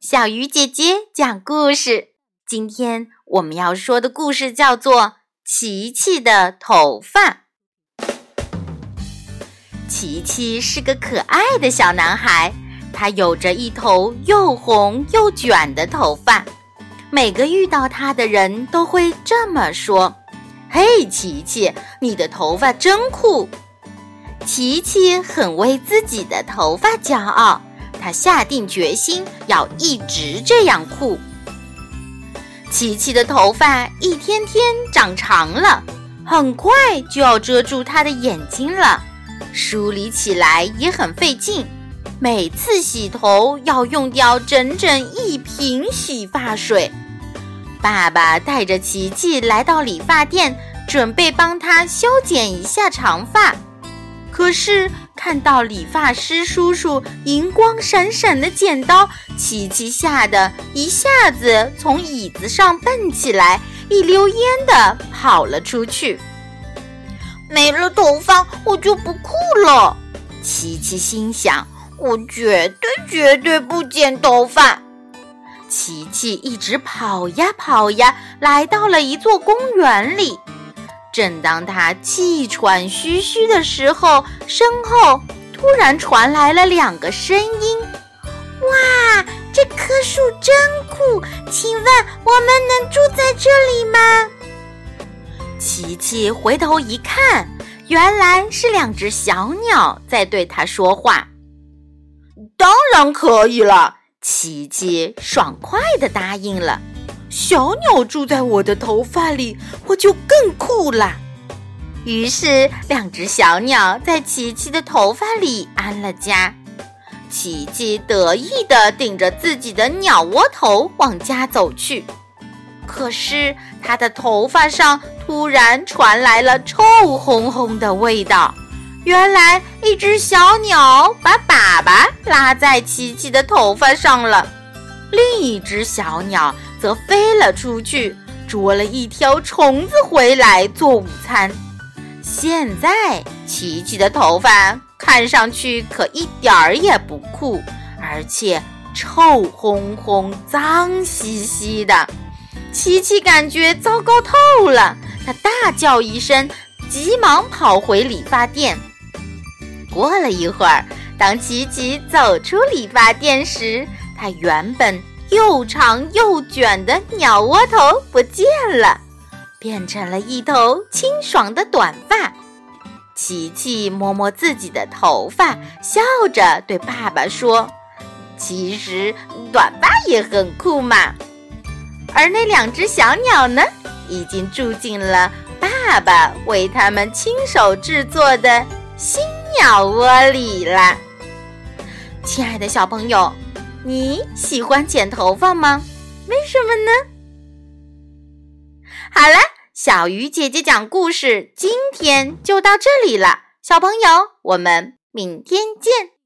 小鱼姐姐讲故事。今天我们要说的故事叫做《琪琪的头发》。琪琪是个可爱的小男孩，他有着一头又红又卷的头发。每个遇到他的人都会这么说：“嘿，琪琪，你的头发真酷！”琪琪很为自己的头发骄傲。他下定决心要一直这样酷。琪琪的头发一天天长长了，很快就要遮住他的眼睛了，梳理起来也很费劲。每次洗头要用掉整整一瓶洗发水。爸爸带着琪琪来到理发店，准备帮他修剪一下长发，可是。看到理发师叔叔银光闪闪的剪刀，琪琪吓得一下子从椅子上蹦起来，一溜烟的跑了出去。没了头发，我就不酷了。琪琪心想：“我绝对绝对不剪头发。”琪琪一直跑呀跑呀，来到了一座公园里。正当他气喘吁吁的时候，身后突然传来了两个声音：“哇，这棵树真酷！请问我们能住在这里吗？”琪琪回头一看，原来是两只小鸟在对他说话。“当然可以了！”琪琪爽快地答应了。小鸟住在我的头发里，我就更酷了。于是，两只小鸟在琪琪的头发里安了家。琪琪得意地顶着自己的鸟窝头往家走去。可是，他的头发上突然传来了臭烘烘的味道。原来，一只小鸟把粑粑拉在琪琪的头发上了。另一只小鸟。则飞了出去，捉了一条虫子回来做午餐。现在，琪琪的头发看上去可一点儿也不酷，而且臭烘烘、脏兮兮的。琪琪感觉糟糕透了，他大叫一声，急忙跑回理发店。过了一会儿，当琪琪走出理发店时，他原本。又长又卷的鸟窝头不见了，变成了一头清爽的短发。琪琪摸摸自己的头发，笑着对爸爸说：“其实短发也很酷嘛。”而那两只小鸟呢，已经住进了爸爸为他们亲手制作的新鸟窝里了。亲爱的小朋友。你喜欢剪头发吗？为什么呢？好了，小鱼姐姐讲故事，今天就到这里了。小朋友，我们明天见。